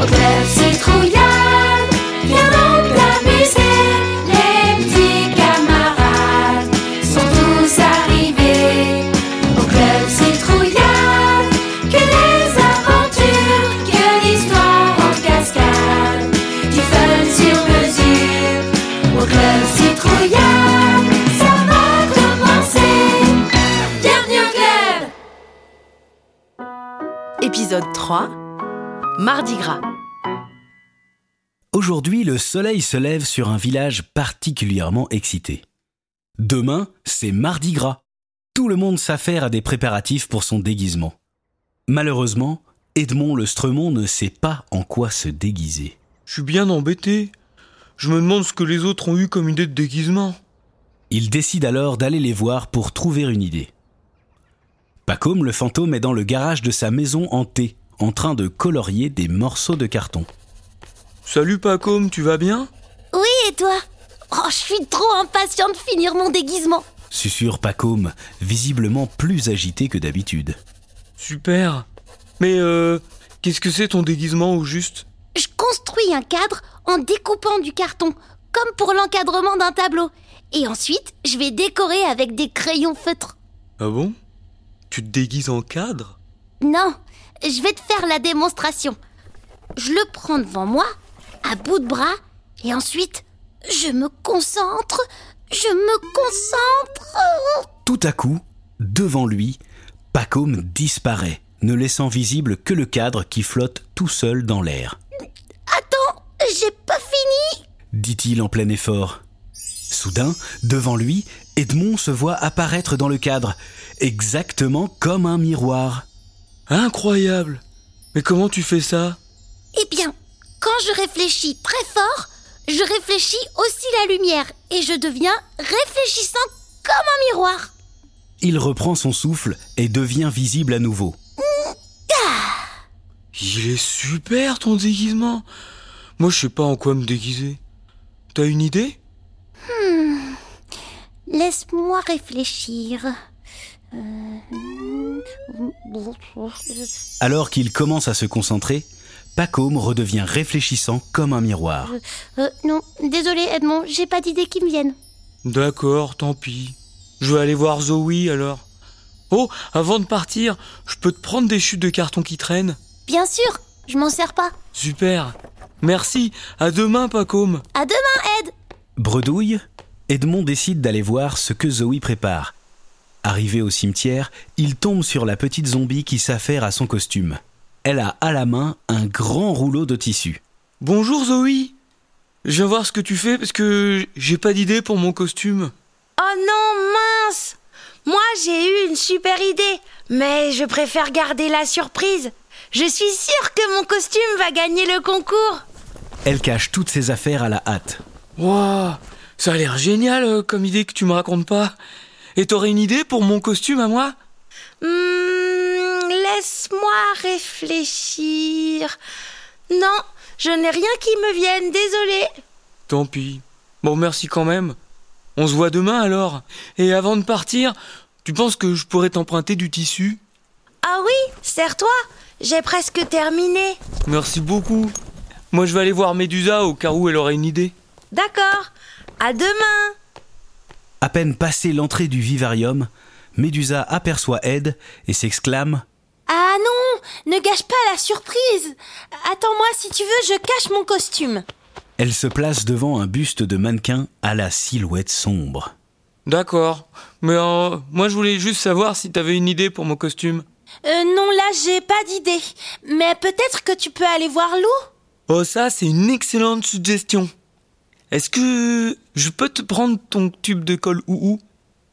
Au club citrouillade, viens donc t'amuser. Les petits camarades sont tous arrivés. Au club citrouillade, que des aventures, que d'histoires en cascade, du fun sur mesure. Au club citrouillade, ça va commencer. Bienvenue au club. Épisode 3 Mardi Gras. Aujourd'hui, le soleil se lève sur un village particulièrement excité. Demain, c'est Mardi Gras. Tout le monde s'affaire à des préparatifs pour son déguisement. Malheureusement, Edmond le Stremont ne sait pas en quoi se déguiser. Je suis bien embêté. Je me demande ce que les autres ont eu comme idée de déguisement. Il décide alors d'aller les voir pour trouver une idée. Pacôme le fantôme est dans le garage de sa maison hantée, en train de colorier des morceaux de carton. Salut Pacôme, tu vas bien? Oui, et toi? Oh, je suis trop impatient de finir mon déguisement. Susurre Pacôme, visiblement plus agité que d'habitude. Super. Mais euh, qu'est-ce que c'est ton déguisement au juste? Je construis un cadre en découpant du carton, comme pour l'encadrement d'un tableau. Et ensuite, je vais décorer avec des crayons feutres. Ah bon? Tu te déguises en cadre? Non, je vais te faire la démonstration. Je le prends devant moi, à bout de bras, et ensuite, je me concentre, je me concentre. Tout à coup, devant lui, Pacôme disparaît, ne laissant visible que le cadre qui flotte tout seul dans l'air, Attends, j'ai pas fini. dit-il en plein effort. Soudain, devant lui, Edmond se voit apparaître dans le cadre, exactement comme un miroir. Incroyable Mais comment tu fais ça? Eh bien, quand je réfléchis très fort, je réfléchis aussi la lumière et je deviens réfléchissant comme un miroir. Il reprend son souffle et devient visible à nouveau. Il est super ton déguisement Moi je sais pas en quoi me déguiser. T'as une idée? Laisse-moi réfléchir. Euh, Alors qu'il commence à se concentrer, Pacôme redevient réfléchissant comme un miroir. euh, non, désolé Edmond, j'ai pas d'idées qui me viennent. D'accord, tant pis. Je vais aller voir Zoé alors. Oh, avant de partir, je peux te prendre des chutes de carton qui traînent Bien sûr, je m'en sers pas. Super. Merci. À demain, Pacôme. À demain, Ed. Bredouille, Edmond décide d'aller voir ce que Zoé prépare. Arrivé au cimetière, il tombe sur la petite zombie qui s'affaire à son costume. Elle a à la main un grand rouleau de tissu. Bonjour Zoé. Je viens voir ce que tu fais parce que j'ai pas d'idée pour mon costume. Oh non, mince Moi, j'ai eu une super idée, mais je préfère garder la surprise. Je suis sûre que mon costume va gagner le concours. Elle cache toutes ses affaires à la hâte. Waouh, ça a l'air génial euh, comme idée que tu me racontes pas. Et t'aurais une idée pour mon costume à moi? Hmm, Laisse-moi réfléchir. Non, je n'ai rien qui me vienne, désolée. Tant pis. Bon, merci quand même. On se voit demain alors. Et avant de partir, tu penses que je pourrais t'emprunter du tissu? Ah oui, serre-toi. J'ai presque terminé. Merci beaucoup. Moi, je vais aller voir Médusa au cas où elle aurait une idée. D'accord. À demain. À peine passé l'entrée du vivarium, Médusa aperçoit Ed et s'exclame Ah non, ne gâche pas la surprise. Attends-moi si tu veux, je cache mon costume. Elle se place devant un buste de mannequin à la silhouette sombre. D'accord. Mais euh, moi, je voulais juste savoir si t'avais une idée pour mon costume. Euh, non, là, j'ai pas d'idée. Mais peut-être que tu peux aller voir Lou Oh, ça, c'est une excellente suggestion. Est-ce que je peux te prendre ton tube de colle ou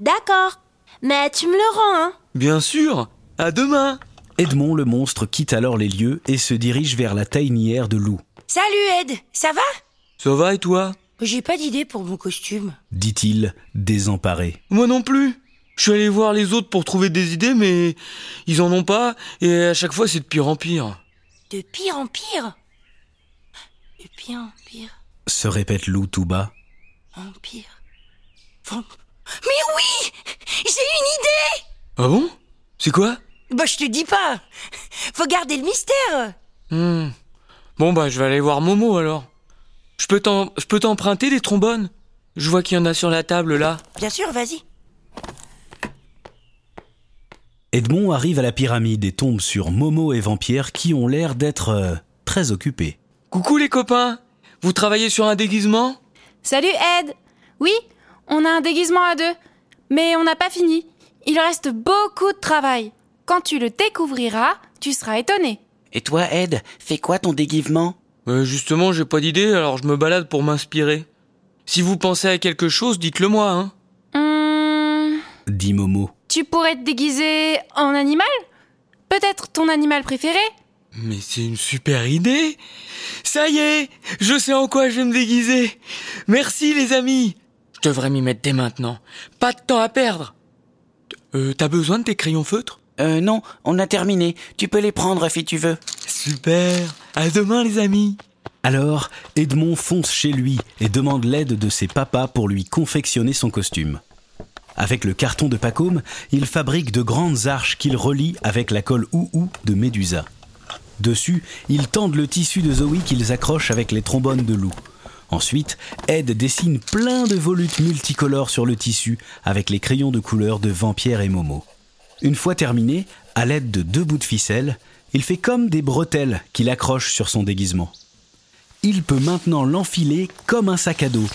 D'accord. Mais tu me le rends, hein Bien sûr. À demain. Edmond le monstre quitte alors les lieux et se dirige vers la taïnière de loup, Salut Ed, ça va? Ça va et toi? J'ai pas d'idée pour mon costume. dit-il, désemparé. Moi non plus. Je suis allé voir les autres pour trouver des idées, mais ils en ont pas, et à chaque fois c'est de pire en pire. De pire en pire? De pire en pire, Se répète Lou tout bas. en pire. Van- Mais oui J'ai une idée Ah bon? C'est quoi? Bah je te dis pas Faut garder le mystère Hmm. Bon bah je vais aller voir Momo alors. Je peux t'en- je peux t'emprunter des trombones? Je vois qu'il y en a sur la table là. Bien sûr, vas-y. Edmond arrive à la pyramide et tombe sur Momo et Vampire qui ont l'air d'être euh, très occupés. Coucou les copains Vous travaillez sur un déguisement? Salut Ed Oui, on a un déguisement à deux, mais on n'a pas fini. Il reste beaucoup de travail. Quand tu le découvriras, tu seras étonné. Et toi, Ed, fais quoi ton déguisement? Euh, Justement, j'ai pas d'idée, alors je me balade pour m'inspirer. Si vous pensez à quelque chose, dites-le moi, hein. Hum, Dit Momo. tu pourrais te déguiser en animal? Peut-être ton animal préféré? Mais c'est une super idée Ça y est Je sais en quoi je vais me déguiser Merci les amis Je devrais m'y mettre dès maintenant. Pas de temps à perdre Euh, t'as besoin de tes crayons feutres? Euh, non, on a terminé. Tu peux les prendre si tu veux. Super À demain les amis Alors, Edmond fonce chez lui et demande l'aide de ses papas pour lui confectionner son costume. Avec le carton de Pacôme, il fabrique de grandes arches qu'il relie avec la colle ou de Médusa. Dessus, ils tendent le tissu de Zoé qu'ils accrochent avec les trombones de loup. Ensuite, Ed dessine plein de volutes multicolores sur le tissu avec les crayons de couleur de Vampire et Momo. Une fois terminé, à l'aide de deux bouts de ficelle, il fait comme des bretelles qu'il accroche sur son déguisement. Il peut maintenant l'enfiler comme un sac à dos.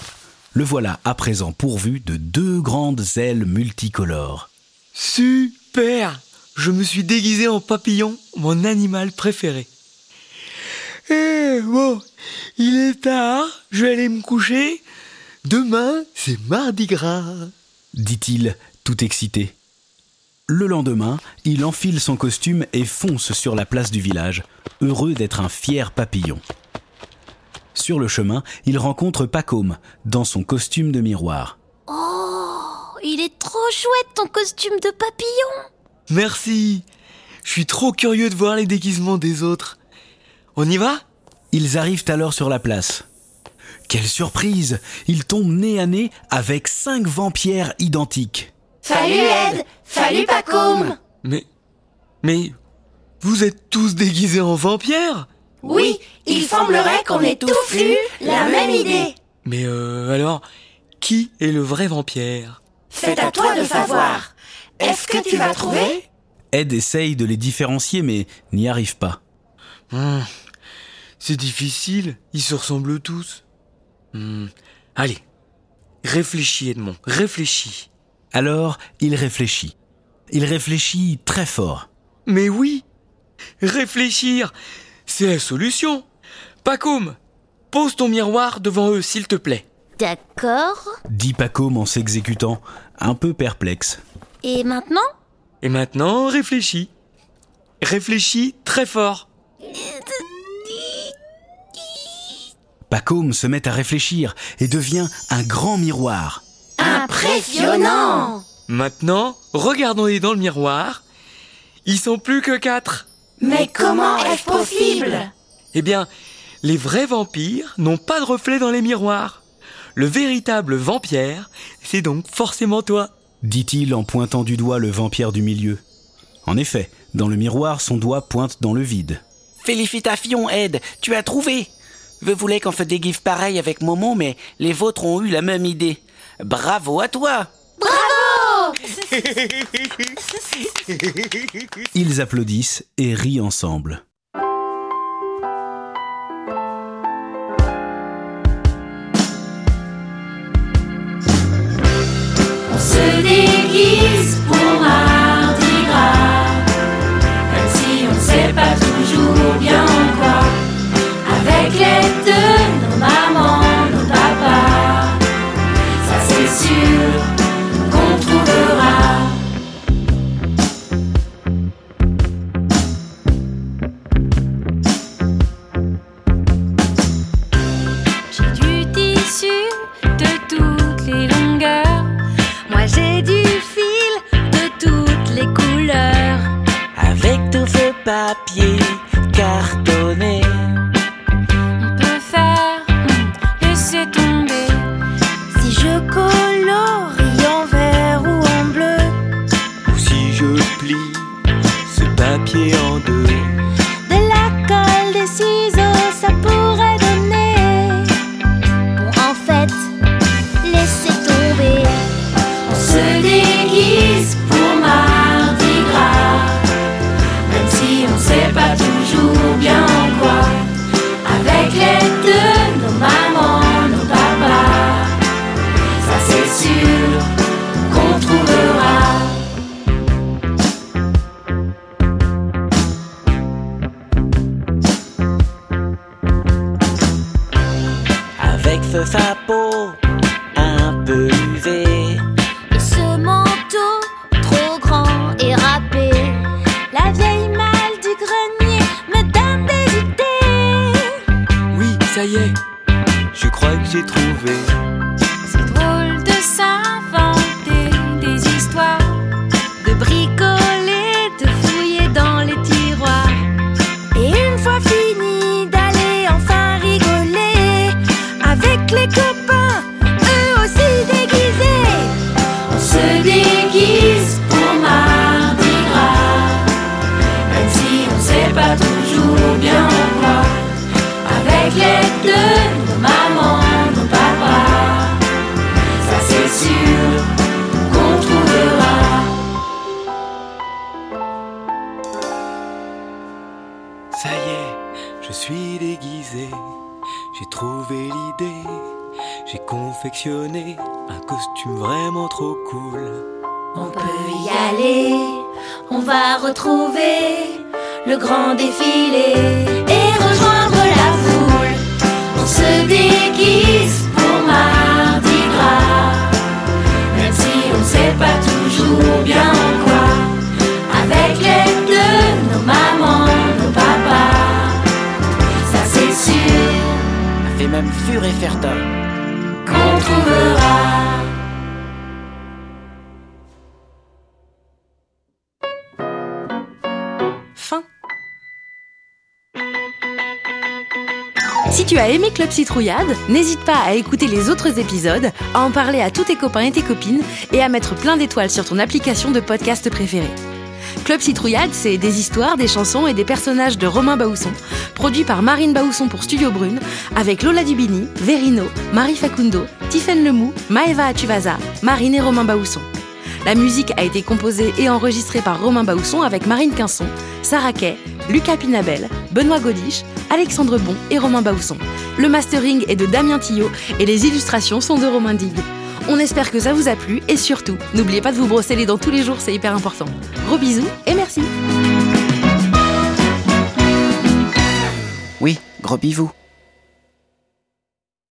Le voilà à présent pourvu de deux grandes ailes multicolores. Super Je me suis déguisé en papillon, mon animal préféré. Eh bon, il est tard, je vais aller me coucher. Demain, c'est mardi gras. dit-il, tout excité. Le lendemain, il enfile son costume et fonce sur la place du village, heureux d'être un fier papillon. Sur le chemin, il rencontre Pacôme, dans son costume de miroir. Oh, il est trop chouette ton costume de papillon. Merci. Je suis trop curieux de voir les déguisements des autres. On y va? Ils arrivent alors sur la place. Quelle surprise Ils tombent nez à nez avec cinq vampires identiques. Salut Ed Salut Pacôme Mais... Mais... Vous êtes tous déguisés en vampires? Oui, il semblerait qu'on ait tous eu la même idée. Mais euh, alors, qui est le vrai vampire? C'est à toi de savoir. Est-ce que tu vas trouver Ed essaye de les différencier mais n'y arrive pas. Hmm, C'est difficile, ils se ressemblent tous. Hmm, Allez, réfléchis Edmond, réfléchis. Alors, il réfléchit. Il réfléchit très fort. Mais oui, réfléchir, c'est la solution. Pacôme, pose ton miroir devant eux s'il te plaît. D'accord. Dit Pacôme en s'exécutant, un peu perplexe. Et maintenant Et maintenant, réfléchis. Réfléchis très fort. Pacôme se met à réfléchir et devient un grand miroir. Impressionnant Maintenant, regardons-les dans le miroir. Ils sont plus que quatre. Mais comment est-ce possible? Eh bien, les vrais vampires n'ont pas de reflet dans les miroirs. Le véritable vampire, c'est donc forcément toi. Dit-il en pointant du doigt le vampire du milieu. En effet, dans le miroir, son doigt pointe dans le vide. Félicitations, Ed, tu as trouvé. Je voulais qu'on se déguise pareil avec Momo, mais les vôtres ont eu la même idée. Bravo à toi Ils applaudissent et rient ensemble. Ça y est, je suis déguisé. J'ai trouvé l'idée. J'ai confectionné un costume vraiment trop cool. On peut y aller, on va retrouver le grand défilé et rejoindre la foule. On se déguise Si tu as aimé Club Citrouillade, n'hésite pas à écouter les autres épisodes, à en parler à tous tes copains et tes copines et à mettre plein d'étoiles sur ton application de podcast préférée. Club Citrouillade, c'est des histoires, des chansons et des personnages de Romain Baousson, produit par Marine Baousson pour Studio Brune, avec Lola Dubini, Verino, Marie Facundo, Tiffaine Lemou, Maeva Atuvasa, Marine et Romain Baousson. La musique a été composée et enregistrée par Romain Baousson avec Marine Quinson, Sarah Kay, Lucas Pinabel, Benoît Godiche, Alexandre Bon et Romain Baousson. Le mastering est de Damien Tillot et les illustrations sont de Romain Digue. On espère que ça vous a plu et surtout, n'oubliez pas de vous brosser les dents tous les jours, c'est hyper important. Gros bisous et merci. Oui, gros bivou.